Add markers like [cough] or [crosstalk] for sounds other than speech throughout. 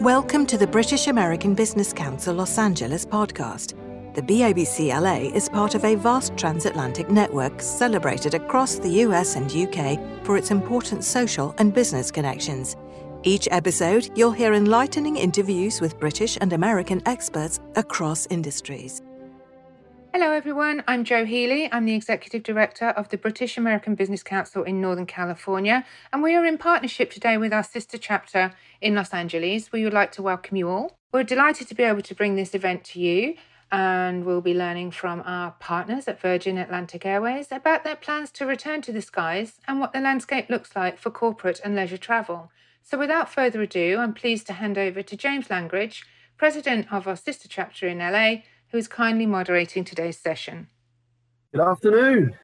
Welcome to the British American Business Council Los Angeles podcast. The BABC LA is part of a vast transatlantic network celebrated across the US and UK for its important social and business connections. Each episode, you'll hear enlightening interviews with British and American experts across industries. Hello, everyone. I'm Jo Healy. I'm the Executive Director of the British American Business Council in Northern California, and we are in partnership today with our sister chapter in Los Angeles. We would like to welcome you all. We're delighted to be able to bring this event to you, and we'll be learning from our partners at Virgin Atlantic Airways about their plans to return to the skies and what the landscape looks like for corporate and leisure travel. So, without further ado, I'm pleased to hand over to James Langridge, President of our sister chapter in LA who is kindly moderating today's session. Good afternoon.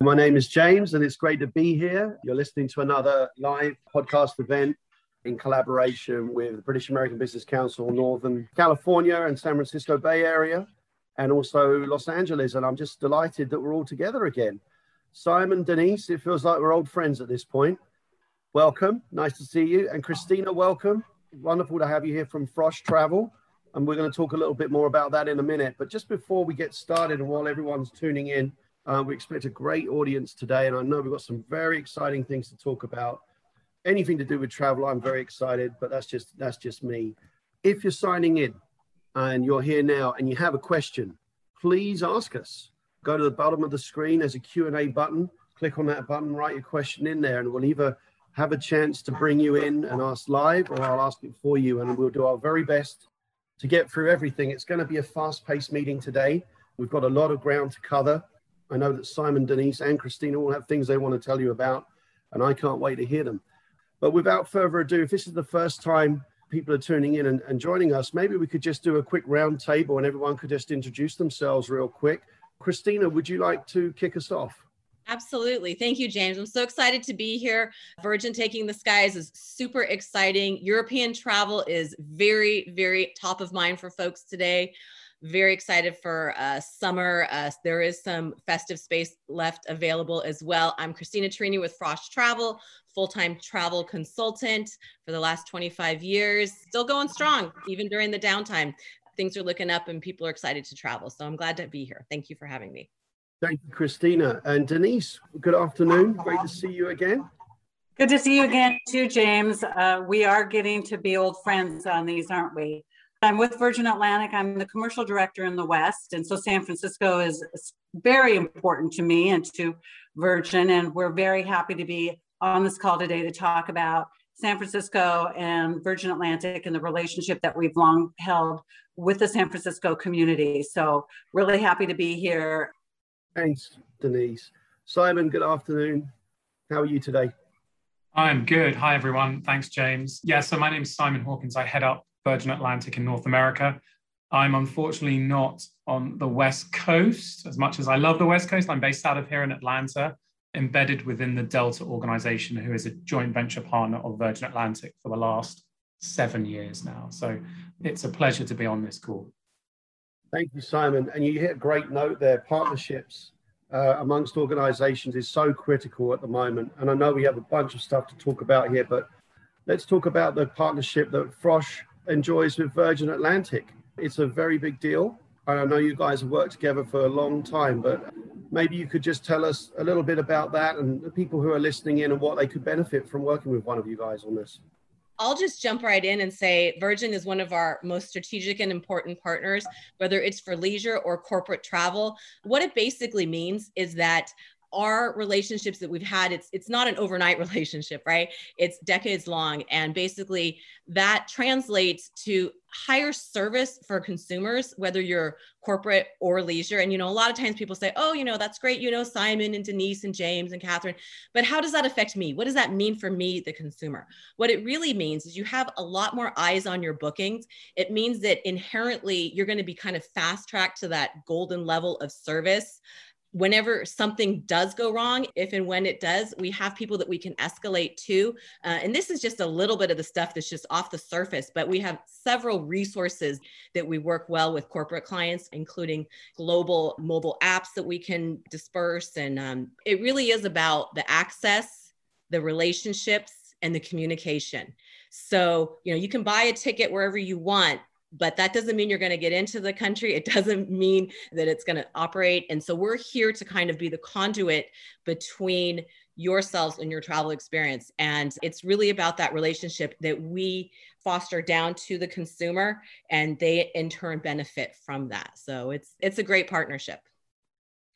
My name is James, and it's great to be here. You're listening to another live podcast event in collaboration with the British American Business Council, Northern California and San Francisco Bay Area, and also Los Angeles. And I'm just delighted that we're all together again. Simon, Denise, it feels like we're old friends at this point. Welcome. Nice to see you. And Christina, welcome. Wonderful to have you here from Frosch Travel and we're going to talk a little bit more about that in a minute. But just before we get started, and while everyone's tuning in, uh, we expect a great audience today, and I know we've got some very exciting things to talk about. Anything to do with travel, I'm very excited, but that's just that's just me. If you're signing in and you're here now and you have a question, please ask us. Go to the bottom of the screen. There's a Q&A button. Click on that button, write your question in there, and we'll either have a chance to bring you in and ask live, or I'll ask it for you, and we'll do our very best to get through everything. It's going to be a fast paced meeting today. We've got a lot of ground to cover. I know that Simon, Denise, and Christina all have things they want to tell you about, and I can't wait to hear them. But without further ado, if this is the first time people are tuning in and, and joining us, maybe we could just do a quick round table and everyone could just introduce themselves real quick. Christina, would you like to kick us off? Absolutely. Thank you, James. I'm so excited to be here. Virgin Taking the Skies is super exciting. European travel is very, very top of mind for folks today. Very excited for uh, summer. Uh, there is some festive space left available as well. I'm Christina Turrini with Frosch Travel, full time travel consultant for the last 25 years. Still going strong, even during the downtime. Things are looking up and people are excited to travel. So I'm glad to be here. Thank you for having me. Thank you, Christina. And Denise, good afternoon. Great to see you again. Good to see you again, too, James. Uh, we are getting to be old friends on these, aren't we? I'm with Virgin Atlantic. I'm the commercial director in the West. And so San Francisco is very important to me and to Virgin. And we're very happy to be on this call today to talk about San Francisco and Virgin Atlantic and the relationship that we've long held with the San Francisco community. So, really happy to be here Thanks, Denise. Simon, good afternoon. How are you today? I'm good. Hi, everyone. Thanks, James. Yeah, so my name is Simon Hawkins. I head up Virgin Atlantic in North America. I'm unfortunately not on the West Coast as much as I love the West Coast. I'm based out of here in Atlanta, embedded within the Delta organization, who is a joint venture partner of Virgin Atlantic for the last seven years now. So it's a pleasure to be on this call. Thank you, Simon. And you hit a great note there. Partnerships uh, amongst organizations is so critical at the moment. And I know we have a bunch of stuff to talk about here, but let's talk about the partnership that Frosch enjoys with Virgin Atlantic. It's a very big deal. I know you guys have worked together for a long time, but maybe you could just tell us a little bit about that and the people who are listening in and what they could benefit from working with one of you guys on this. I'll just jump right in and say Virgin is one of our most strategic and important partners, whether it's for leisure or corporate travel. What it basically means is that our relationships that we've had it's it's not an overnight [laughs] relationship right? It's decades long and basically that translates to higher service for consumers whether you're corporate or leisure. And you know a lot of times people say oh you know that's great you know simon and denise and james and catherine but how does that affect me? What does that mean for me the consumer? What it really means is you have a lot more eyes on your bookings. It means that inherently you're going to be kind of fast tracked to that golden level of service whenever something does go wrong, if and when it does, we have people that we can escalate to. Uh, and this is just a little bit of the stuff that's just off the surface, but we have several resources that we work well with corporate clients, including global mobile apps that we can disperse. And um, it really is about the access, the relationships, and the communication. So, you know, you can buy a ticket wherever you want, but that doesn't mean you're going to get into the country. It doesn't mean that it's going to operate. And so we're here to kind of be the conduit between yourselves and your travel experience. And it's really about that relationship that we foster down to the consumer and they in turn benefit from that. So it's it's a great partnership.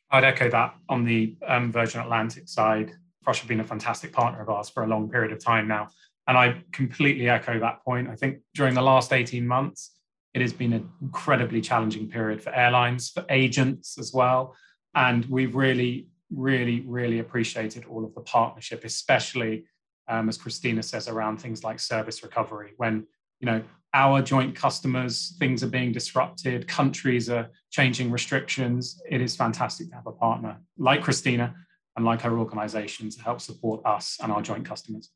I'd echo that on the um, Virgin Atlantic side. Frosch have been a fantastic partner of ours for a long period of time now. And I completely echo that point. I think during the last 18 months, it has been an incredibly challenging period for airlines, for agents as well. And we've really, really, really appreciated all of the partnership, especially um, as Christina says, around things like service recovery. When you know our joint customers, things are being disrupted, countries are changing restrictions. It is fantastic to have a partner like Christina and like her organization to help support us and our joint customers.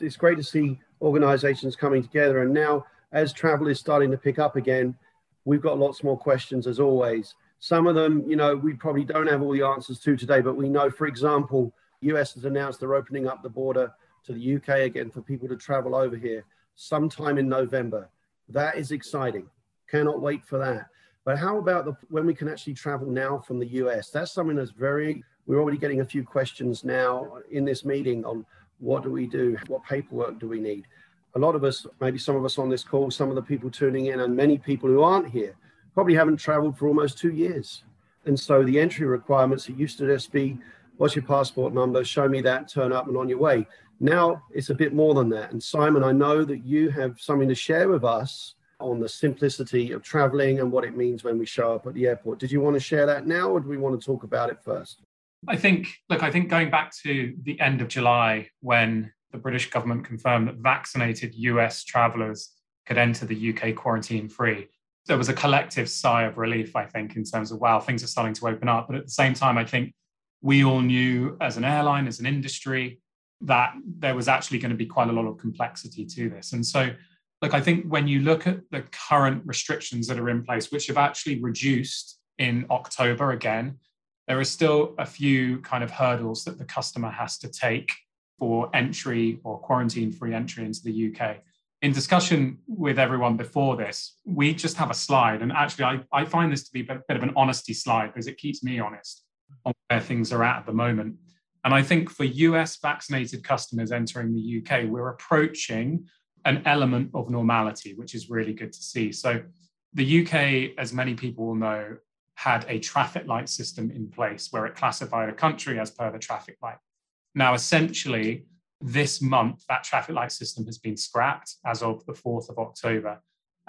It's great to see organizations coming together. And now, as travel is starting to pick up again, we've got lots more questions as always. Some of them, you know, we probably don't have all the answers to today, but we know, for example, US has announced they're opening up the border to the UK again for people to travel over here sometime in November. That is exciting. Cannot wait for that. But how about the, when we can actually travel now from the US? That's something that's very, we're already getting a few questions now in this meeting on what do we do? What paperwork do we need? A lot of us, maybe some of us on this call, some of the people tuning in, and many people who aren't here probably haven't traveled for almost two years. And so the entry requirements, it used to just be what's your passport number? Show me that, turn up and on your way. Now it's a bit more than that. And Simon, I know that you have something to share with us on the simplicity of traveling and what it means when we show up at the airport. Did you want to share that now or do we want to talk about it first? I think, look, I think going back to the end of July when the British government confirmed that vaccinated US travelers could enter the UK quarantine free, there was a collective sigh of relief, I think, in terms of, wow, things are starting to open up. But at the same time, I think we all knew as an airline, as an industry, that there was actually going to be quite a lot of complexity to this. And so, look, I think when you look at the current restrictions that are in place, which have actually reduced in October again, there are still a few kind of hurdles that the customer has to take for entry or quarantine free entry into the UK. In discussion with everyone before this, we just have a slide. And actually, I, I find this to be a bit of an honesty slide because it keeps me honest on where things are at at the moment. And I think for US vaccinated customers entering the UK, we're approaching an element of normality, which is really good to see. So, the UK, as many people will know, had a traffic light system in place where it classified a country as per the traffic light. Now, essentially, this month, that traffic light system has been scrapped as of the 4th of October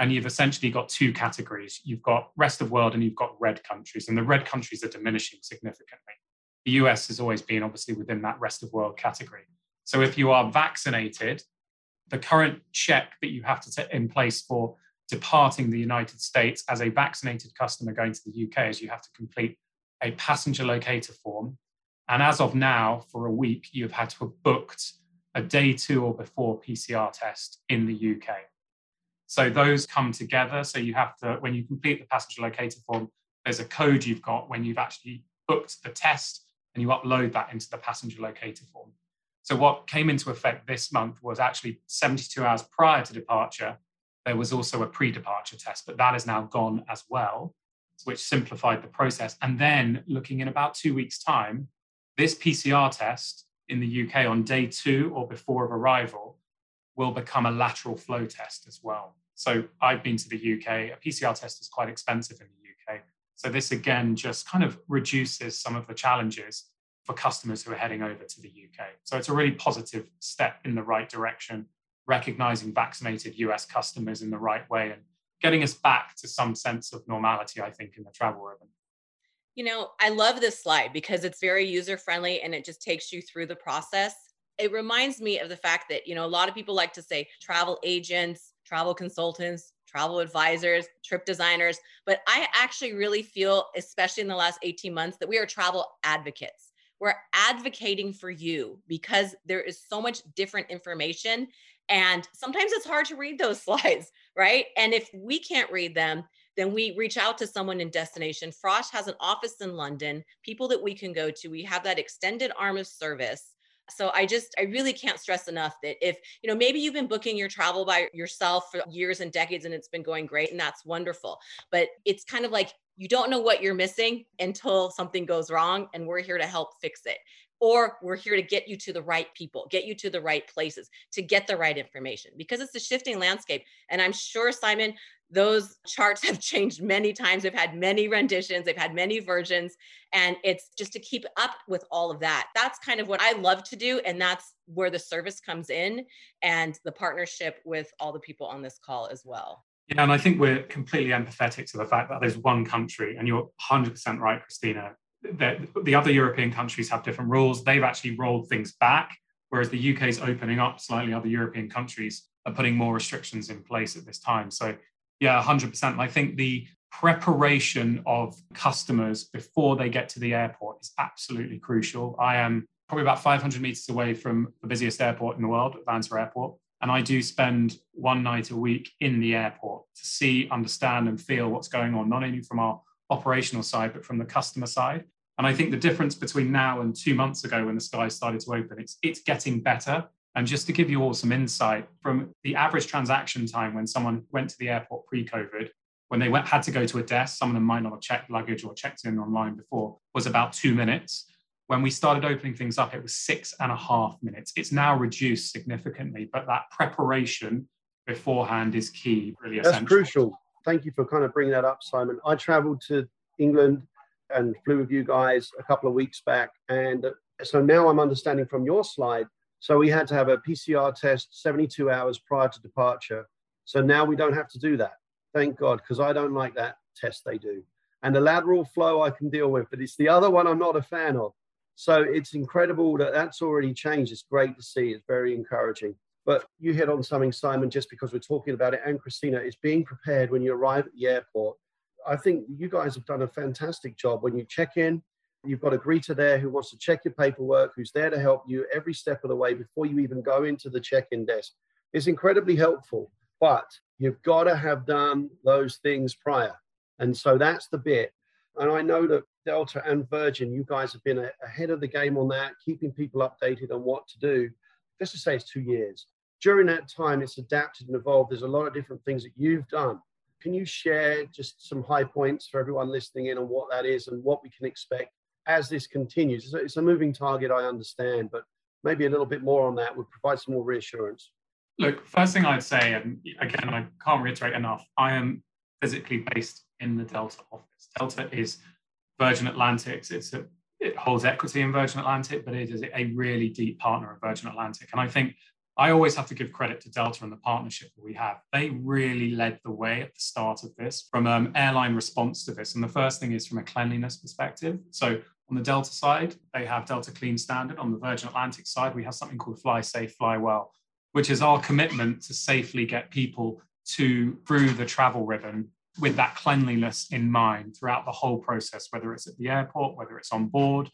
and you've essentially got two categories. You've got rest of world and you've got red countries, and the red countries are diminishing significantly. The US has always been obviously within that rest of world category. So if you are vaccinated, the current check that you have to set in place for departing the United States as a vaccinated customer going to the UK is you have to complete a passenger locator form. And as of now, for a week, you've had to have booked a day two or before PCR test in the UK. So those come together. So you have to, when you complete the passenger locator form, there's a code you've got when you've actually booked the test and you upload that into the passenger locator form. So what came into effect this month was actually 72 hours prior to departure, there was also a pre-departure test, but that is now gone as well, which simplified the process. And then looking in about two weeks' time, this PCR test in the UK on day two or before of arrival will become a lateral flow test as well. So I've been to the UK. A PCR test is quite expensive in the UK. So this again just kind of reduces some of the challenges for customers who are heading over to the UK. So it's a really positive step in the right direction, recognizing vaccinated US customers in the right way and getting us back to some sense of normality, I think, in the travel ribbon. You know, I love this slide because it's very user friendly and it just takes you through the process. It reminds me of the fact that, you know, a lot of people like to say travel agents, travel consultants, travel advisors, trip designers. But I actually really feel, especially in the last 18 months, that we are travel advocates. We're advocating for you because there is so much different information. And sometimes it's hard to read those [laughs] slides, right? And if we can't read them, then we reach out to someone in destination. Frosch has an office in London, people that we can go to. We have that extended arm of service So I just, I really can't stress enough that if, you know, maybe you've been booking your travel by yourself for years and decades and it's been going great and that's wonderful. But it's kind of like you don't know what you're missing until something goes wrong. And we're here to help fix it or we're here to get you to the right people, get you to the right places, to get the right information because it's a shifting landscape. And I'm sure, Simon, those charts [laughs] have changed many times. They've had many renditions, they've had many versions. And it's just to keep up with all of that. That's kind of what I love to do. And that's where the service comes in and the partnership with all the people on this call as well. Yeah, and I think we're completely empathetic to the fact that there's one country, and you're 100% right, Christina, that the other European countries have different rules. They've actually rolled things back, whereas the UK is opening up slightly. Other European countries are putting more restrictions in place at this time. So, yeah, 100%. I think the preparation of customers before they get to the airport is absolutely crucial. I am probably about 500 meters away from the busiest airport in the world, Atlanta Airport. And I do spend one night a week in the airport to see, understand, and feel what's going on, not only from our operational side, but from the customer side. And I think the difference between now and two months ago when the skies started to open, it's it's getting better. And just to give you all some insight from the average transaction time when someone went to the airport pre-COVID, when they went, had to go to a desk, some of them might not have checked luggage or checked in online before, was about two minutes. When we started opening things up, it was six and a half minutes. It's now reduced significantly, but that preparation beforehand is key, really That's essential. crucial thank you for kind of bringing that up, Simon. I traveled to England and flew with you guys a couple of weeks back. And so now I'm understanding from your slide. So we had to have a PCR test 72 hours prior to departure. So now we don't have to do that. Thank God, because I don't like that test they do. And the lateral flow I can deal with, but it's the other one I'm not a fan of. So it's incredible that that's already changed. It's great to see. It's very encouraging. But you hit on something, Simon, just because we're talking about it, and Christina, is being prepared when you arrive at the airport. I think you guys have done a fantastic job when you check in. You've got a greeter there who wants to check your paperwork, who's there to help you every step of the way before you even go into the check in desk. It's incredibly helpful, but you've got to have done those things prior. And so that's the bit. And I know that Delta and Virgin, you guys have been ahead of the game on that, keeping people updated on what to do Just to say it's two years. During that time, it's adapted and evolved. There's a lot of different things that you've done. Can you share just some high points for everyone listening in on what that is and what we can expect as this continues? It's a moving target, I understand, but maybe a little bit more on that would provide some more reassurance. Look, first thing I'd say, and again, I can't reiterate enough, I am physically based in the Delta office. Delta is Virgin Atlantic. It's a it holds equity in Virgin Atlantic, but it is a really deep partner of Virgin Atlantic. And I think I always have to give credit to Delta and the partnership that we have. They really led the way at the start of this from an um, airline response to this. And the first thing is from a cleanliness perspective. So on the Delta side, they have Delta Clean Standard. On the Virgin Atlantic side, we have something called Fly Safe, Fly Well, which is our commitment to safely get people to through the travel ribbon with that cleanliness in mind throughout the whole process, whether it's at the airport, whether it's on board.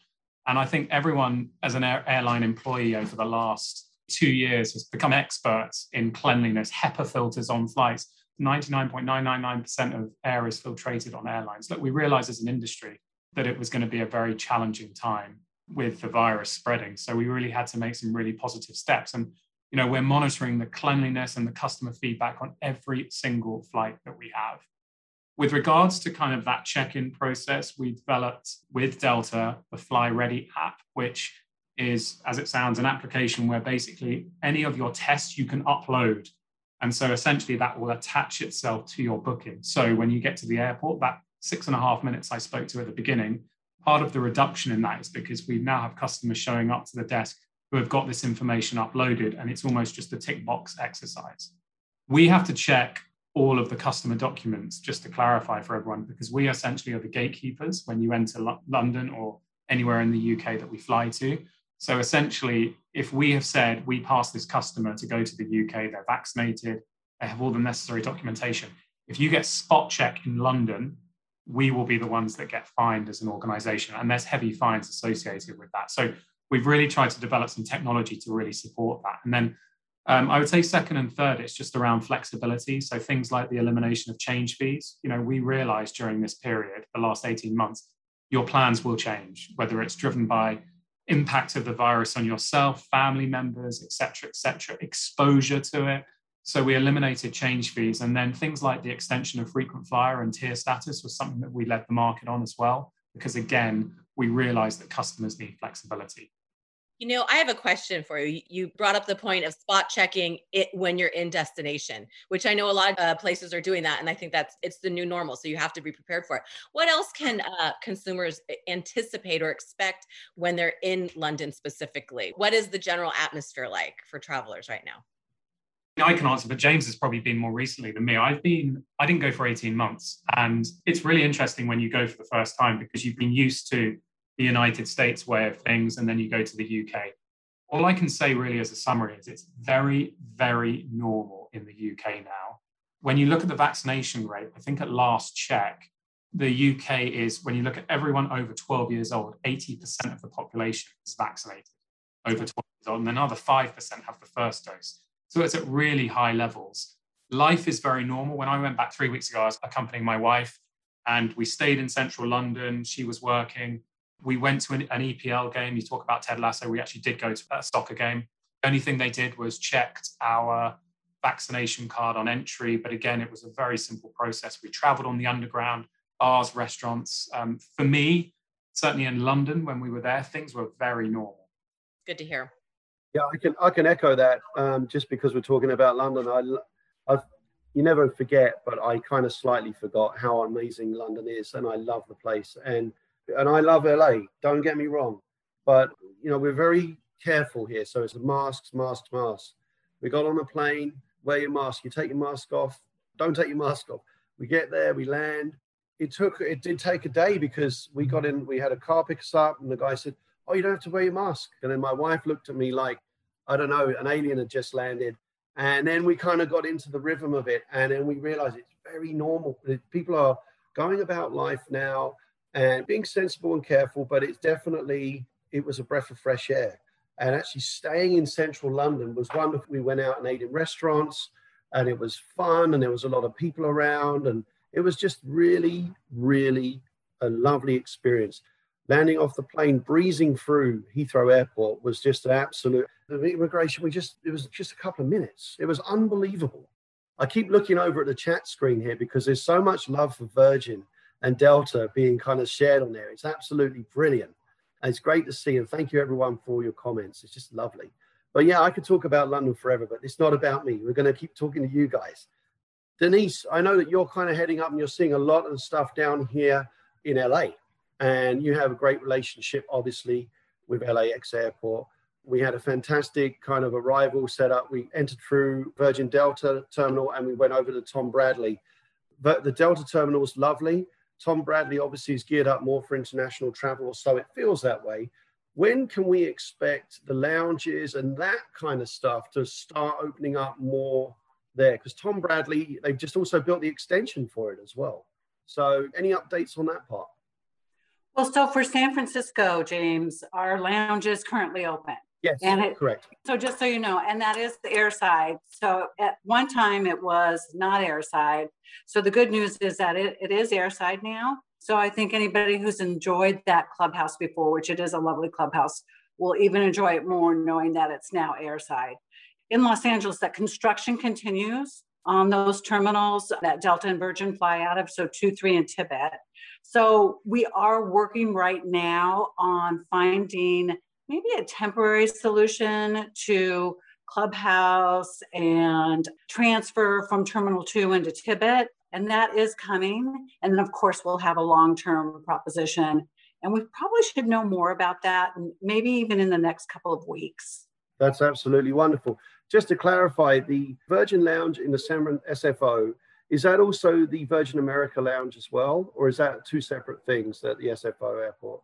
And I think everyone, as an air, airline employee over the last two years, has become experts in cleanliness, HEPA filters on flights. 99.999% of air is filtrated on airlines. Look, we realized as an industry that it was going to be a very challenging time with the virus spreading. So we really had to make some really positive steps. And you know, we're monitoring the cleanliness and the customer feedback on every single flight that we have. With regards to kind of that check-in process, we developed with Delta the Fly Ready app, which is, as it sounds, an application where basically any of your tests you can upload. And so essentially that will attach itself to your booking. So when you get to the airport, that six and a half minutes I spoke to at the beginning, part of the reduction in that is because we now have customers showing up to the desk who have got this information uploaded, and it's almost just a tick box exercise. We have to check all of the customer documents, just to clarify for everyone, because we essentially are the gatekeepers when you enter L- London or anywhere in the UK that we fly to. So essentially, if we have said we pass this customer to go to the UK, they're vaccinated, they have all the necessary documentation. If you get spot check in London, we will be the ones that get fined as an organization. And there's heavy fines associated with that. So we've really tried to develop some technology to really support that. And then um, I would say second and third, it's just around flexibility. So things like the elimination of change fees. You know, we realized during this period, the last 18 months, your plans will change, whether it's driven by impact of the virus on yourself, family members, etc., etc., exposure to it. So we eliminated change fees. And then things like the extension of frequent flyer and tier status was something that we led the market on as well, because again, we realized that customers need flexibility. You know, I have a question for you. You brought up the point of spot checking it when you're in destination, which I know a lot of uh, places are doing that, and I think that's it's the new normal. So you have to be prepared for it. What else can uh, consumers anticipate or expect when they're in London specifically? What is the general atmosphere like for travelers right now? I can answer, but James has probably been more recently than me. I've been, I didn't go for 18 months. And it's really interesting when you go for the first time because you've been used to the United States way of things, and then you go to the UK. All I can say really as a summary is it's very, very normal in the UK now. When you look at the vaccination rate, I think at last check, the UK is, when you look at everyone over 12 years old, 80% of the population is vaccinated over 12 years old, and another 5% have the first dose. So it's at really high levels. Life is very normal. When I went back three weeks ago, I was accompanying my wife and we stayed in central London. She was working. We went to an, an, EPL game. You talk about Ted Lasso. We actually did go to a soccer game. The only thing they did was checked our vaccination card on entry. But again, it was a very simple process. We traveled on the underground, bars, restaurants. Um, for me, certainly in London when we were there, things were very normal. Good to hear. Yeah, I can I can echo that. Um, just because we're talking about London, I, I've you never forget, but I kind of slightly forgot how amazing London is, and I love the place. And and I love LA. Don't get me wrong, but you know we're very careful here. So it's masks, masks, masks. We got on a plane. Wear your mask. You take your mask off. Don't take your mask off. We get there. We land. It took. It did take a day because we got in. We had a car pick us up, and the guy said, "Oh, you don't have to wear your mask." And then my wife looked at me like, I don't know, an alien had just landed. And then we kind of got into the rhythm of it, and then we realized it's very normal. People are going about life now and being sensible and careful, but it's definitely, it was a breath of fresh air. And actually staying in central London was wonderful. We went out and ate in restaurants and it was fun and there was a lot of people around and it was just really, really a lovely experience. Landing off the plane, breezing through Heathrow Airport was just an absolute. The immigration, we just, it was just a couple of minutes. It was unbelievable. I keep looking over at the chat screen here because there's so much love for Virgin and Delta being kind of shared on there. It's absolutely brilliant. And it's great to see. And thank you, everyone, for your comments. It's just lovely. But yeah, I could talk about London forever, but it's not about me. We're going to keep talking to you guys. Denise, I know that you're kind of heading up and you're seeing a lot of the stuff down here in LA. And you have a great relationship, obviously, with LAX Airport. We had a fantastic kind of arrival set up. We entered through Virgin Delta terminal and we went over to Tom Bradley. But the Delta terminal was lovely Tom Bradley obviously is geared up more for international travel, so it feels that way. When can we expect the lounges and that kind of stuff to start opening up more there? Because Tom Bradley, they've just also built the extension for it as well. So, any updates on that part? Well, so for San Francisco, James, our lounge is currently open. Yes, and it, correct. So just so you know, and that is the airside. So at one time it was not airside. So the good news is that it, it is airside now. So I think anybody who's enjoyed that clubhouse before, which it is a lovely clubhouse, will even enjoy it more knowing that it's now airside. In Los Angeles, that construction continues on those terminals that Delta and Virgin fly out of, so two, three, and TBIT. So we are working right now on finding maybe a temporary solution to Clubhouse and transfer from Terminal 2 into TBIT. And that is coming. And then, of course, we'll have a long term proposition. And we probably should know more about that, maybe even in the next couple of weeks. That's absolutely wonderful. Just to clarify, the Virgin Lounge in the San SFO, is that also the Virgin America Lounge as well? Or is that two separate things at the SFO airport?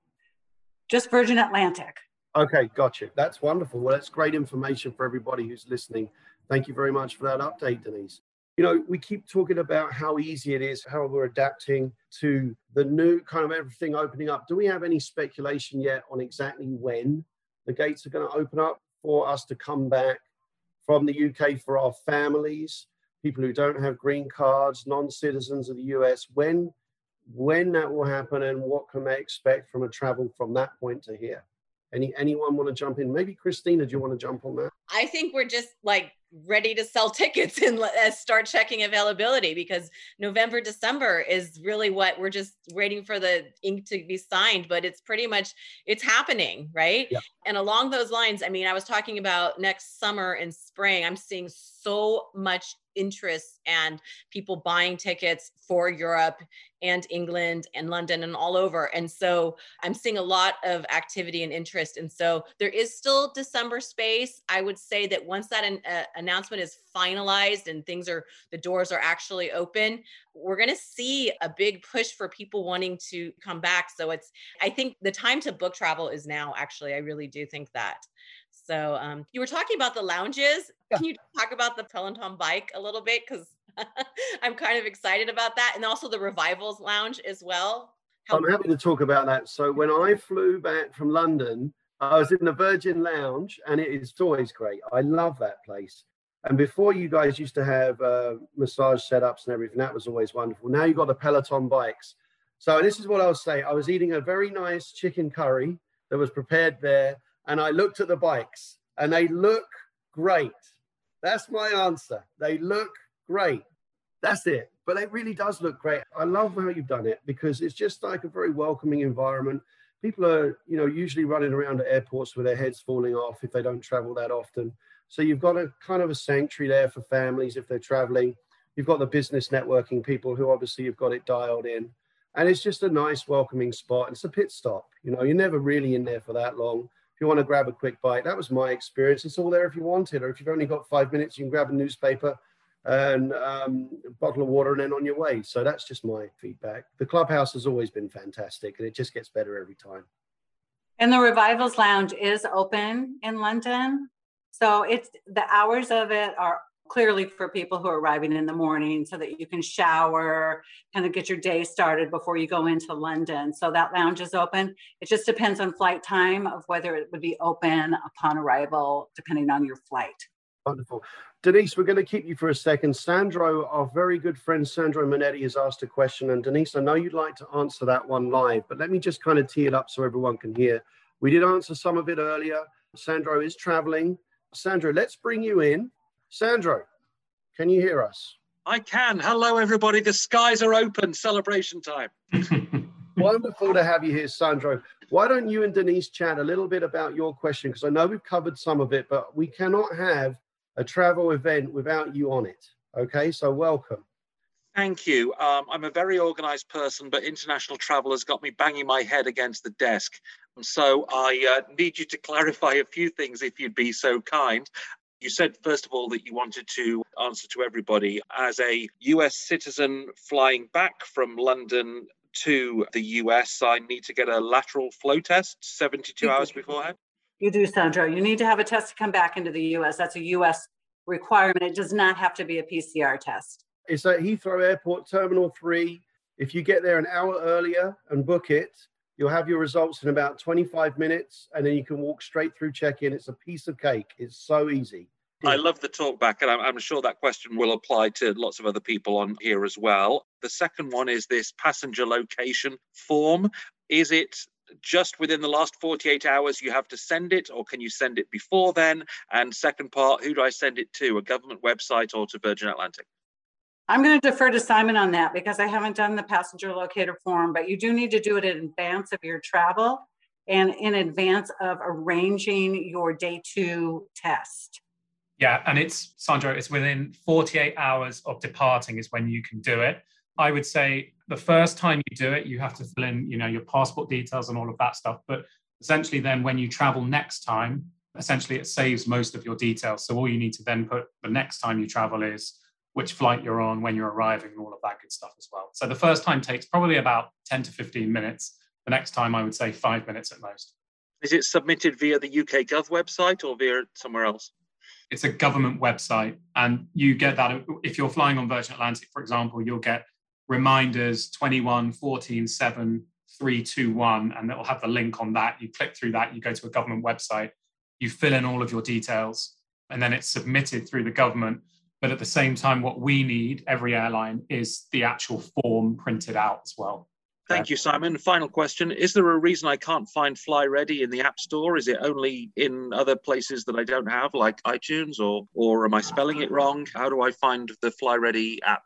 Just Virgin Atlantic. Okay, gotcha. That's wonderful. Well, that's great information for everybody who's listening. Thank you very much for that update, Denise. You know, we keep talking about how easy it is, how we're adapting to the new kind of everything opening up. Do we have any speculation yet on exactly when the gates are going to open up for us to come back from the UK for our families, people who don't have green cards, non-citizens of the US? When when that will happen and what can they expect from a travel from that point to here? Any anyone want to jump in? Maybe Christina, do you want to jump on that? I think we're just like ready to sell [laughs] tickets and uh, start checking availability because November, December is really what we're just waiting for the ink to be signed, but it's pretty much it's happening, right? Yeah. And along those lines, I mean, I was talking about next summer and spring, I'm seeing so much interest and people buying tickets for Europe and England and London and all over. And so I'm seeing a lot of activity and interest. And so there is still December space. I would say that once that an, uh, announcement is finalized and things are, the doors are actually open, we're going to see a big push for people wanting to come back. So it's, I think the time to book travel is now, actually. I really do think that. So um, you were talking about the lounges. Can you talk about the Peloton bike a little bit? Because [laughs] I'm kind of excited about that. And also the Revivals Lounge as well. How- I'm happy to talk about that. So when I flew back from London, I was in the Virgin Lounge and it is always great. I love that place. And before you guys used to have uh, massage setups and everything, that was always wonderful. Now you've got the Peloton bikes. So this is what I was saying. I was eating a very nice chicken curry that was prepared there and I looked at the bikes and they look great. That's my answer. They look great. That's it. But it really does look great. I love how you've done it because it's just like a very welcoming environment. People are, you know, usually running around at airports with their heads falling off if they don't travel that often. So you've got a kind of a sanctuary there for families if they're traveling. You've got the business networking people who obviously you've got it dialed in. And it's just a nice, welcoming spot. It's a pit stop. You know, you're never really in there for that long if you want to grab a quick bite, that was my experience. It's all there if you want it, or if you've only got five minutes, you can grab a newspaper and um, a bottle of water and then on your way. So that's just my feedback. The clubhouse has always been fantastic and it just gets better every time. And the Revivals Lounge is open in London. So it's the hours of it are clearly for people who are arriving in the morning so that you can shower, kind of get your day started before you go into London. So that lounge is open. It just depends on flight time of whether it would be open upon arrival, depending on your flight. Wonderful. Denise, we're going to keep you for a second. Sandro, our very good friend Sandro Manetti has asked a question. And Denise, I know you'd like to answer that one live, but let me just kind of tee it up so everyone can hear. We did answer some of it earlier. Sandro is traveling. Sandro, let's bring you in Sandro, can you hear us? I can. Hello, everybody. The skies are open. Celebration time. [laughs] Wonderful to have you here, Sandro. Why don't you and Denise chat a little bit about your question? Because I know we've covered some of it, but we cannot have a travel event without you on it. Okay, so welcome. Thank you. Um, I'm a very organized person, but international travel has got me banging my head against the desk. And So I uh, need you to [laughs] clarify a few things if you'd be so kind. You said, first of all, that you wanted to answer to everybody. As a US citizen flying back from London to the US, I need to get a lateral flow test 72 hours beforehand? You do, Sandro. You need to have a test to come back into the US. That's a US requirement. It does not have to be a PCR test. It's at Heathrow Airport, Terminal 3. If you get there an hour earlier and book it, You'll have your results in about 25 minutes, and then you can walk straight through check in. It's a piece of cake. It's so easy. I love the talk back, and I'm, I'm, sure that question will apply to lots of other people on here as well. The second one is this passenger location form. Is it just within the last 48 hours you have to send it, or can you send it before then? And second part, who do I send it to? A government website or to Virgin Atlantic? I'm going to defer to Simon on that because I haven't done the passenger locator form, but you do need to do it in advance of your travel and in advance of arranging your day two test. Yeah, and it's Sandro, it's within 48 hours of departing is when you can do it. I would say the first time you do it, you have to fill in, you know, your passport details and all of that stuff. But essentially, then when you travel next time, essentially it saves most of your details. So all you need to then put the next time you travel is which flight you're on, when you're arriving, and all of that good stuff as well. So the first time takes probably about 10 to 15 minutes. The next time, I would say five minutes at most. Is it submitted via the UK Gov website or via somewhere else? It's a government website, and you get that if you're flying on Virgin Atlantic, for example, you'll get reminders 21, 14, 7, 3, 2, 1, and it'll have the link on that. You click through that, you go to a government website, you fill in all of your details, and then it's submitted through the government but at the same time, what we need, every airline, is the actual form printed out as well. Thank you, Simon. Final question. Is there a reason I can't find Fly Ready in the App Store? Is it only in other places that I don't have, like iTunes, or, or am I spelling it wrong? How do I find the Fly Ready app?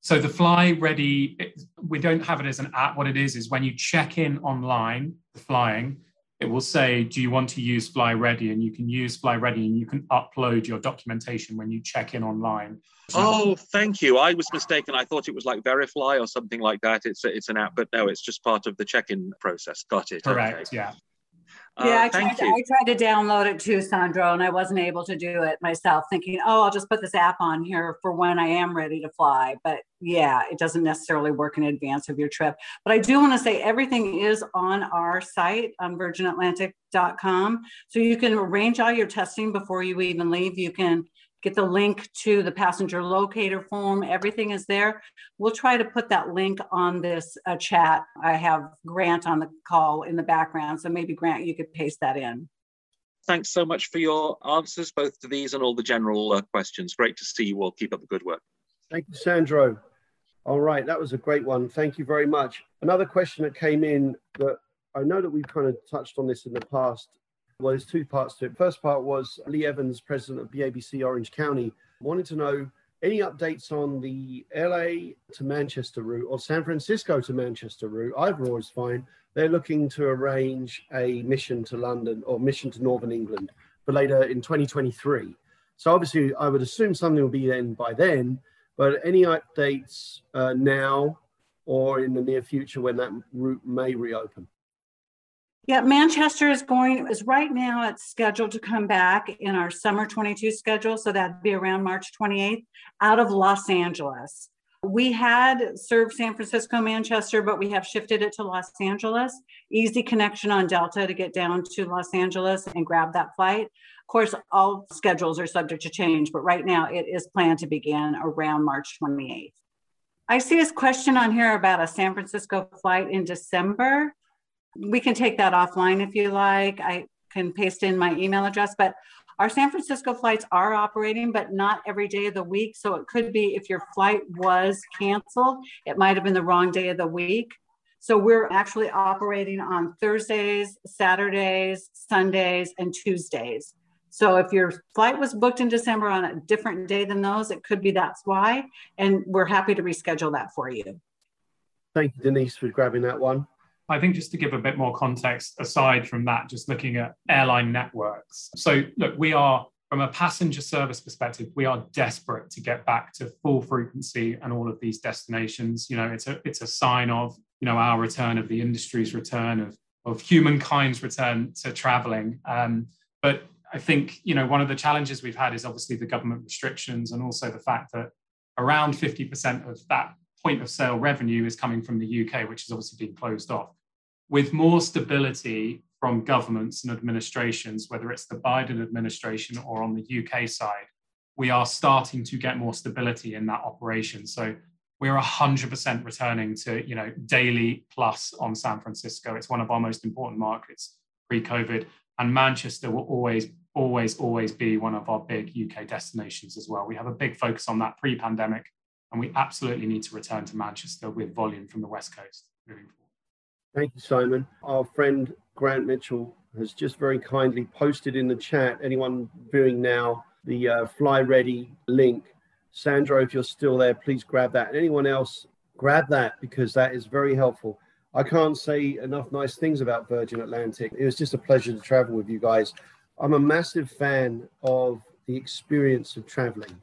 So the Fly Ready, we don't have it as an app. What it is is when you check in online, flying, it will say, "Do you want to use Fly Ready?" And you can use Fly Ready, and you can upload your documentation when you check in online. Oh, thank you. I was mistaken. I thought it was like Verifly or something like that. It's a, it's an app, but no, it's just part of the check-in process. Got it. Correct. Okay. Yeah. Uh, yeah, I tried, to, I tried to download it too, Sandro, and I wasn't able to do it myself, thinking, oh, I'll just put this app on here for when I am ready to fly. But yeah, it doesn't necessarily work in advance of your trip. But I do want to say everything is on our site on virginatlantic.com. So you can arrange all your testing before you even leave. You can get the link to the passenger locator form. Everything is there. We'll try to put that link on this uh, chat. I have Grant on the call in the background. So maybe Grant, you could paste that in. Thanks so much for your answers, both to these and all the general uh, questions. Great to see you all. Keep up the good work. Thank you, Sandro. All right, that was a great one. Thank you very much. Another question that came in that I know that we've kind of touched on this in the past well, there's two parts to it. First part was Lee Evans, president of BABC Orange County, wanted to know any updates on the LA to Manchester route or San Francisco to Manchester route. Either is fine. They're looking to arrange a mission to London or mission to Northern England for later in 2023. So obviously, I would assume something will be then by then. But any updates uh, now or in the near future when that route may reopen? Yeah, Manchester is going is right now it's scheduled to come back in our summer 22 schedule, so that'd be around March 28th out of Los Angeles. We had served San Francisco, Manchester, but we have shifted it to Los Angeles. Easy connection on Delta to get down to Los Angeles and grab that flight. Of course, all schedules are subject to change, but right now it is planned to begin around March 28th. I see this question on here about a San Francisco flight in December we can take that offline if you like. I can paste in my email address, but our San Francisco flights are operating, but not every day of the week. So it could be if your flight was canceled, it might have been the wrong day of the week. So we're actually operating on Thursdays, Saturdays, Sundays, and Tuesdays. So if your flight was booked in December on a different day than those, it could be that's why. And we're happy to reschedule that for you. Thank you, Denise, for grabbing that one. I think just to give a bit more context aside from that, just looking at airline networks. So, look, we are, from a passenger service perspective, we are desperate to get back to full frequency and all of these destinations. You know, it's a it's a sign of you know our return of the industry's return of of humankind's return to traveling. Um, but I think you know one of the challenges we've had is obviously the government restrictions and also the fact that around 50% of that point of sale revenue is coming from the UK, which is obviously being closed off with more stability from governments and administrations, whether it's the Biden administration or on the UK side, we are starting to get more stability in that operation. So we're 100% returning to you know daily plus on San Francisco. It's one of our most important markets pre-COVID, and Manchester will always, always, always be one of our big UK destinations as well. We have a big focus on that pre-pandemic, and we absolutely need to return to Manchester with volume from the West Coast moving forward. Thank you, Simon. Our friend Grant Mitchell has just very kindly posted in the chat, anyone viewing now, the uh, Fly Ready link. Sandro, if you're still there, please grab that. And anyone else, grab that because that is very helpful. I can't say enough nice things about Virgin Atlantic. It was just a pleasure to travel with you guys. I'm a massive fan of the experience of traveling.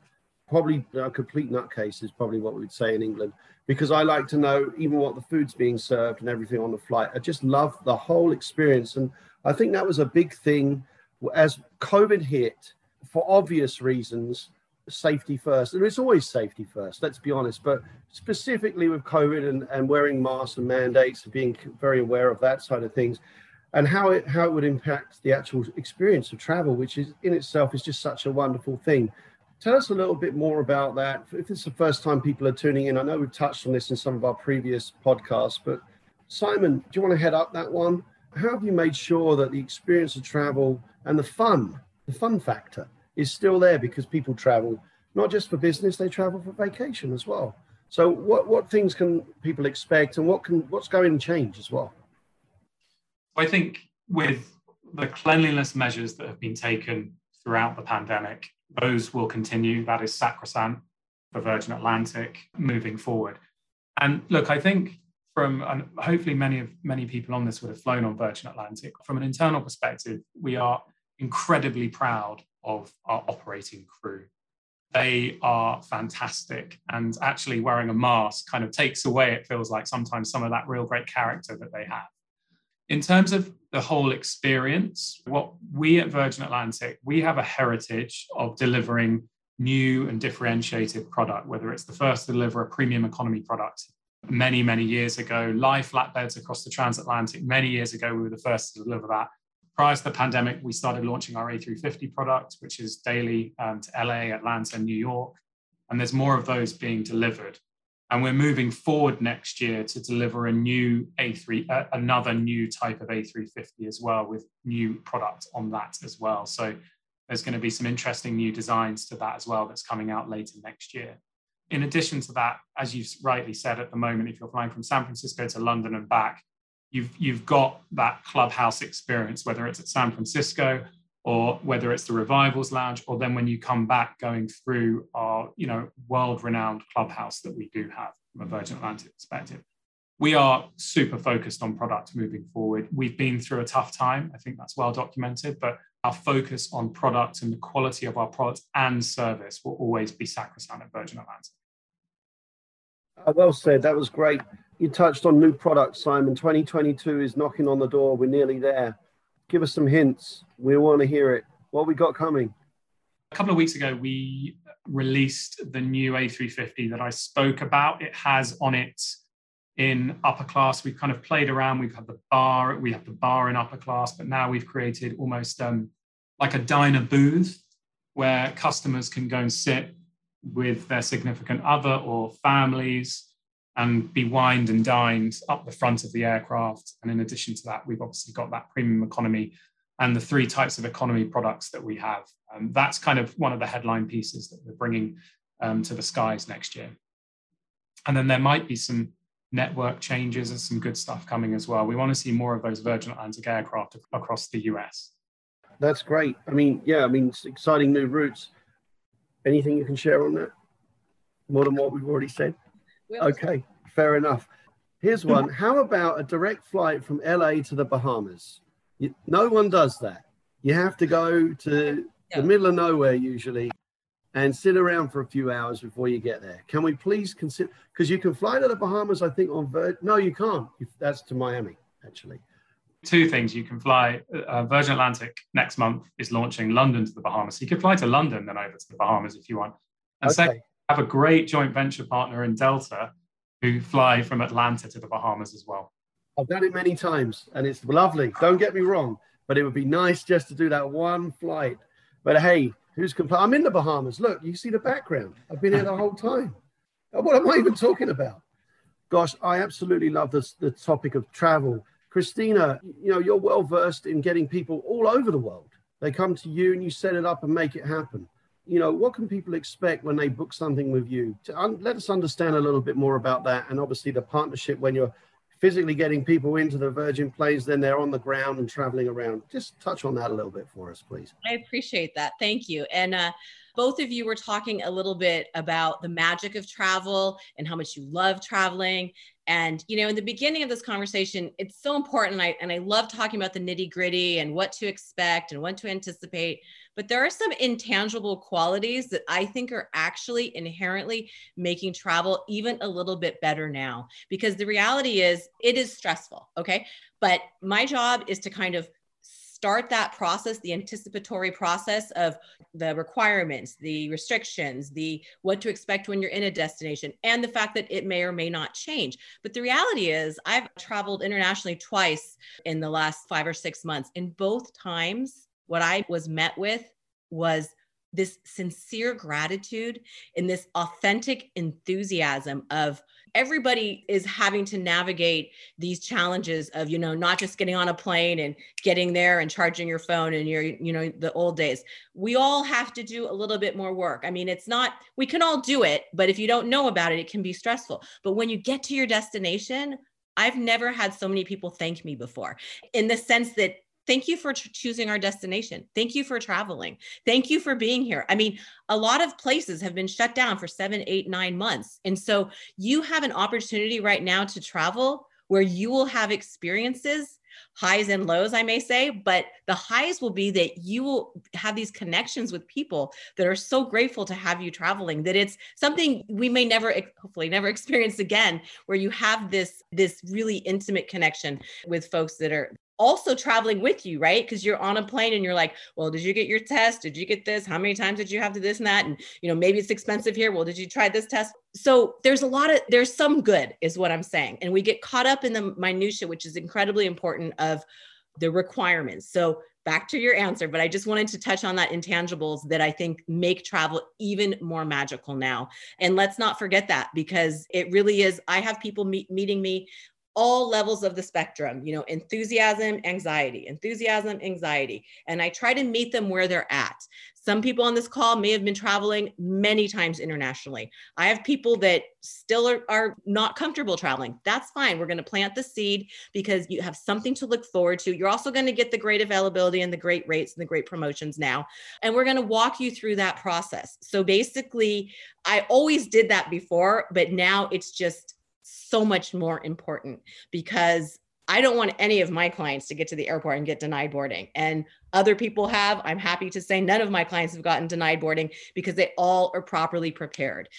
Probably a complete nutcase is probably what we'd say in England because I like to know even what the food's being served and everything on the flight. I just love the whole experience. And I think that was a big thing as COVID hit for obvious reasons safety first. And it's always safety first, let's be honest. But specifically with COVID and, and wearing masks and mandates and being very aware of that side of things and how it how it would impact the actual experience of travel, which is in itself is just such a wonderful thing. Tell us a little bit more about that. If it's the first time people are tuning in, I know we've touched on this in some of our previous podcasts, but Simon, do you want to head up that one? How have you made sure that the experience of travel and the fun, the fun factor, is still there because people travel not just for business, they travel for vacation as well. So what, what things can people expect and what can what's going to change as well? I think with the cleanliness measures that have been taken throughout the pandemic, those will continue. That is sacrosanct for Virgin Atlantic moving forward. And look, I think from and hopefully many of many people on this would have flown on Virgin Atlantic. From an internal perspective, we are incredibly proud of our operating crew. They are fantastic, and actually wearing a mask kind of takes away. It feels like sometimes some of that real great character that they have. In terms of the whole experience, what we at Virgin Atlantic, we have a heritage of delivering new and differentiated product, whether it's the first to deliver a premium economy product many, many years ago, live flatbeds across the transatlantic. Many years ago, we were the first to deliver that. Prior to the pandemic, we started launching our A350 product, which is daily um, to LA, Atlanta, New York. And there's more of those being delivered. And we're moving forward next year to deliver a new A3, uh, another new type of A350 as well, with new product on that as well. So there's going to be some interesting new designs to that as well that's coming out later next year. In addition to that, as you've rightly said at the moment, if you're flying from San Francisco to London and back, you've you've got that clubhouse experience, whether it's at San Francisco or whether it's the Revivals Lounge, or then when you come back going through our, you know, world-renowned clubhouse that we do have from a Virgin Atlantic perspective. We are super focused on product moving forward. We've been through a tough time. I think that's well documented, but our focus on product and the quality of our products and service will always be sacrosanct at Virgin Atlantic. Well said. That was great. You touched on new products, Simon. 2022 is knocking on the door. We're nearly there give us some hints. We want to hear it. What we got coming? A couple of weeks ago, we released the new A350 that I spoke about. It has on it in upper class. We've kind of played around. We've had the bar, we have the bar in upper class, but now we've created almost um, like a diner booth where customers can go and sit with their significant other or families and be wined and dined up the front of the aircraft. And in addition to that, we've obviously got that premium economy and the three types of economy products that we have. Um, that's kind of one of the headline pieces that we're bringing um, to the skies next year. And then there might be some network changes and some good stuff coming as well. We want to see more of those Virgin Atlantic aircraft across the US. That's great. I mean, yeah, I mean, exciting new routes. Anything you can share on that? More than what we've already said? Okay, fair enough. Here's one. [laughs] How about a direct flight from LA to the Bahamas? You, no one does that. You have to go to yeah. the middle of nowhere usually and sit around for a few hours before you get there. Can we please consider? Because you can fly to the Bahamas, I think, on Virgin. No, you can't. That's to Miami, actually. Two things. You can fly. Uh, Virgin Atlantic next month is launching London to the Bahamas. So you could fly to London, then over to the Bahamas if you want. And okay. second, have a great joint venture partner in Delta who fly from Atlanta to the Bahamas as well. I've done it many times and it's lovely. Don't get me wrong, but it would be nice just to do that one flight. But hey, who's complaining? I'm in the Bahamas. Look, you see the background. I've been here the whole time. Uh, what am I even talking about? Gosh, I absolutely love this the topic of travel. Christina, you know, you're well versed in getting people all over the world. They come to you and you set it up and make it happen you know, what can people expect when they book something with you? Un- let us understand a little bit more about that, and obviously the partnership when you're physically getting people into the Virgin planes, then they're on the ground and traveling around. Just touch on that a little bit for us, please. I appreciate that. Thank you. And uh, both of you were talking a little bit about the magic of travel and how much you love traveling. And you know, in the beginning of this conversation, it's so important. And I and I love talking about the nitty gritty and what to expect and what to anticipate. But there are some intangible qualities that I think are actually inherently making travel even a little bit better now. Because the reality is, it is stressful. Okay, but my job is to kind of start that process the anticipatory process of the requirements the restrictions the what to expect when you're in a destination and the fact that it may or may not change but the reality is i've traveled internationally twice in the last five or six months in both times what i was met with was this sincere gratitude and this authentic enthusiasm of everybody is having to navigate these challenges of you know not just getting on a plane and getting there and charging your phone and your you know the old days. We all have to do a little bit more work. I mean it's not we can all do it but if you don't know about it it can be stressful. But when you get to your destination I've never had so many people thank me before in the sense that thank you for t- choosing our destination. Thank you for traveling. Thank you for being here. I mean, a lot of places have been shut down for seven, eight, nine months. And so you have an opportunity right now to travel where you will have experiences highs and lows, I may say, but the highs will be that you will have these connections with people that are so grateful to have you traveling that it's something we may never, hopefully, never experience again, where you have this this really intimate connection with folks that are also traveling with you, right? Because you're on a plane and you're like, well, did you get your test? Did you get this? How many times did you have to this and that? And you know, maybe it's expensive here. Well, did you try this test? So there's a lot of there's some good, is what I'm saying. And we get caught up in the minutia, which is incredibly important of the requirements. So back to your answer, but I just wanted to touch on that intangibles that I think make travel even more magical now. And let's not forget that because it really is. I have people meet, meeting me all levels of the spectrum, you know, enthusiasm, anxiety, enthusiasm, anxiety. And I try to meet them where they're at. Some people on this call may have been traveling many times internationally. I have people that still are, are not comfortable traveling. That's fine. We're going to plant the seed because you have something to look forward to. You're also going to get the great availability and the great rates and the great promotions now. And we're going to walk you through that process. So basically, I always did that before, but now it's just so much more important because I don't want any of my clients to get to the airport and get denied boarding. And other people have. I'm happy to say none of my clients have gotten denied boarding because they all are properly prepared.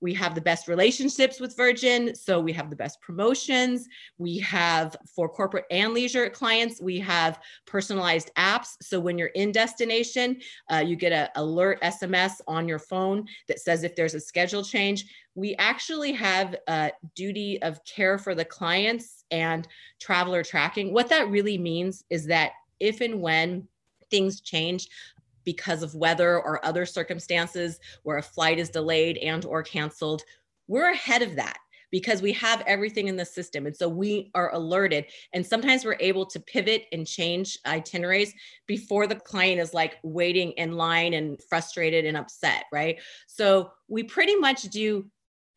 We have the best relationships with Virgin. So we have the best promotions. We have for corporate and leisure clients, we have personalized apps. So when you're in destination, uh, you get an alert SMS on your phone that says if there's a schedule change. We actually have a duty of care for the clients and traveler tracking. What that really means is that if and when things change because of weather or other circumstances where a flight is delayed and or canceled we're ahead of that because we have everything in the system. And so we are alerted. And sometimes we're able to pivot and change itineraries before the client is like waiting in line and frustrated and upset right? So we pretty much do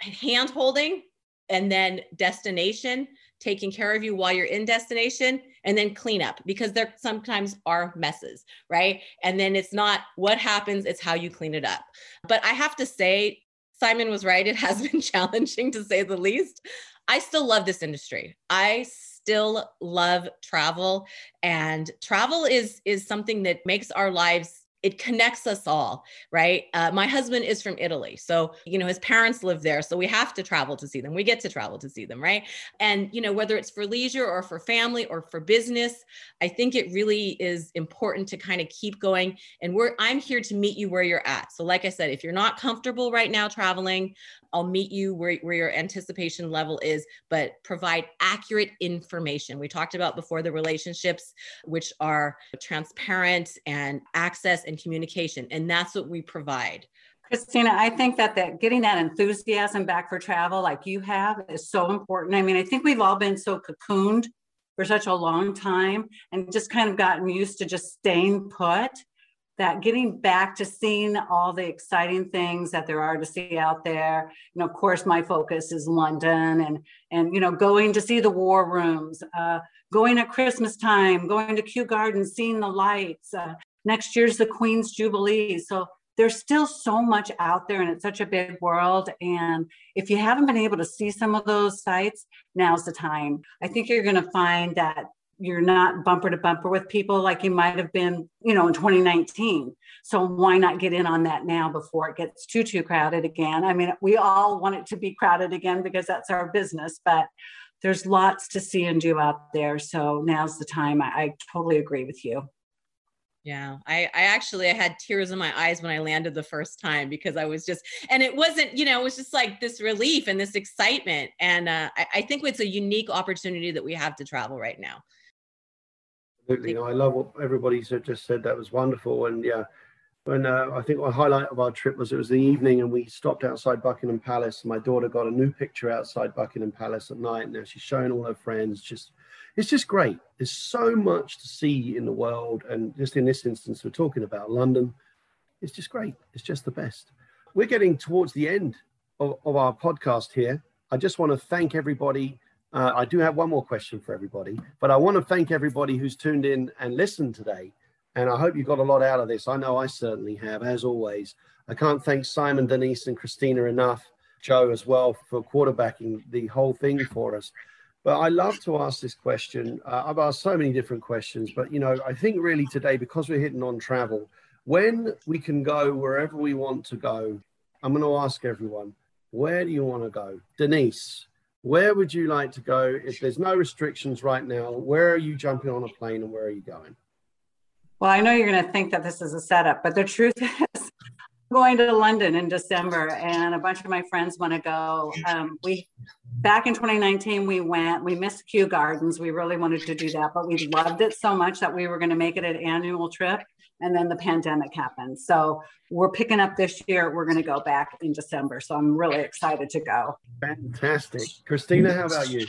hand holding and then destination taking care of you while you're in destination and then cleanup because there sometimes are messes, right? And then it's not what happens, it's how you clean it up. But I have to say, Simon was right. It has [laughs] been challenging to say the least. I still love this industry. I still love travel and travel is is something that makes our lives it connects us all right? Uh, my husband is from italy so you know his parents live there so we have to travel to see them. We get to travel to see them right? And you know whether it's for leisure or for family or for business i think it really is important to kind of keep going and we're i'm here to meet you where you're at. So like i said if you're not comfortable right now traveling I'll meet you where, where your anticipation level is, but provide accurate information. We talked about before the relationships, which are transparent and access and communication. And that's what we provide. Christina, I think that, that getting that enthusiasm back for travel like you have is so important. I mean, I think we've all been so cocooned for such a long time and just kind of gotten used to just staying put that getting back to seeing all the exciting things that there are to see out there you know of course my focus is london and and you know going to see the war rooms uh, going at christmas time going to kew gardens seeing the lights uh, next year's the queen's jubilee so there's still so much out there and it's such a big world and if you haven't been able to see some of those sites now's the time i think you're going to find that you're not bumper to bumper with people like you might have been, you know, in 2019. So why not get in on that now before it gets too too crowded again? I mean, we all want it to be crowded again because that's our business, but there's lots to see and do out there. So now's the time. I, I totally agree with you. Yeah, I, I actually I had tears in my eyes when I landed the first time because I was just, and it wasn't, you know, it was just like this relief and this excitement. And uh, I, I think it's a unique opportunity that we have to travel right now. Absolutely. I love what everybody just said. That was wonderful. And yeah, when uh, I think the highlight of our trip was it was the evening and we stopped outside Buckingham Palace. My daughter got a new picture outside Buckingham Palace at night. Now she's showing all her friends. Just, it's just great. There's so much to see in the world, and just in this instance, we're talking about London. It's just great. It's just the best. We're getting towards the end of, of our podcast here. I just want to thank everybody. Uh, I do have one more question for everybody, but I want to thank everybody who's tuned in and listened today. And I hope you got a lot out of this. I know I certainly have, as always. I can't thank Simon, Denise, and Christina enough, Joe as well, for quarterbacking the whole thing for us. But I love to ask this question. Uh, I've asked so many different questions, but you know, I think really today, because we're hitting on travel, when we can go wherever we want to go, I'm going to ask everyone, where do you want to go? Denise, where would you like to go if there's no restrictions right now? Where are you jumping on a plane and where are you going? Well, I know you're going to think that this is a setup, but the truth [laughs] is, I'm going to London in December, and a bunch of my friends want to go. Um, we back in 2019, we went. We missed Kew Gardens. We really wanted to do that, but we loved it so much that we were going to make it an annual trip. And then the pandemic happened. So we're picking up this year. We're going to go back in December. So I'm really excited to go. Fantastic, Christina. How about you?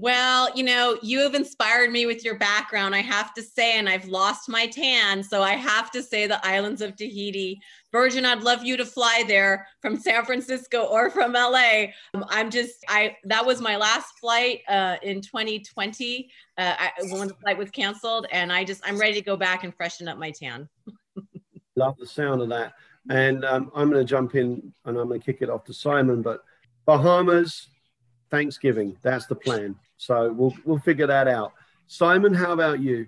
Well, you know, you have inspired me with your background, I have to say, and I've lost my tan. So I have to say the islands of Tahiti. Virgin, I'd love you to fly there from San Francisco or from LA. Um, I'm just, I, that was my last flight uh, in 2020 uh, I, when the flight was canceled. And I just, I'm ready to go back and freshen up my tan. [laughs] Love the sound of that. And um, I'm going to jump in and I'm going to kick it off to Simon. But Bahamas, Thanksgiving. That's the plan. So we'll we'll figure that out. Simon, how about you?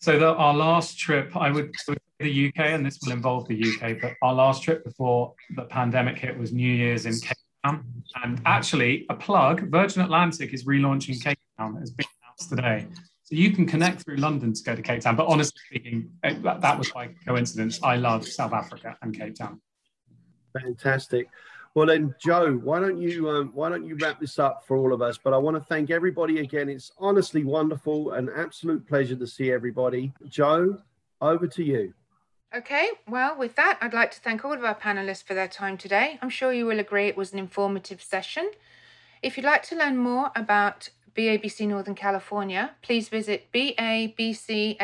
So the, our last trip, I would the UK, and this will involve the UK, but our last trip before the pandemic hit was New Year's in Cape Town. And actually, a plug: Virgin Atlantic is relaunching Cape Town. It's been announced today. So you can connect through London to go to Cape Town. But honestly speaking, that, that was by coincidence. I love South Africa and Cape Town. Fantastic. Well then, Joe, why don't you um, why don't you wrap this up for all of us? But I want to thank everybody again. It's honestly wonderful, an absolute pleasure to see everybody. Joe, over to you. Okay, well, with that, I'd like to thank all of our panelists for their time today. I'm sure you will agree it was an informative session. If you'd like to learn more about BABC Northern California, please visit babcsf.org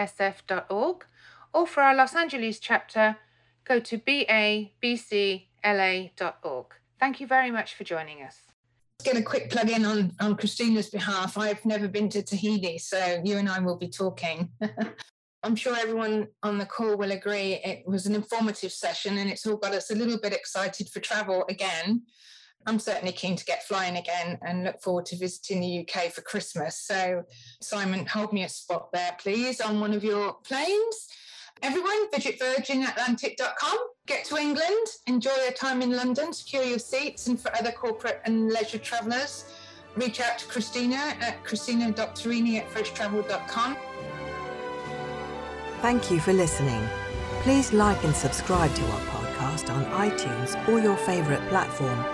or for our Los Angeles chapter, go to babcla.org. Thank you very much for joining us. Just get a quick plug in on, on Christina's behalf. I've never been to Tahiti, so you and I will be talking. [laughs] I'm sure everyone on the call will agree it was an informative session and it's all got us a little bit excited for travel again. I'm certainly keen to get flying again and look forward to visiting the UK for Christmas. So, Simon, hold me a spot there, please, on one of your planes. Everyone, visit virginatlantic.com, get to England, enjoy your time in London, secure your seats, and for other corporate and leisure travellers, reach out to Christina at christina.turrini at froschtravel.com. Thank you for listening. Please like and subscribe to our podcast on iTunes or your favourite platform.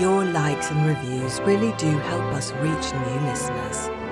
Your likes and reviews really do help us reach new listeners.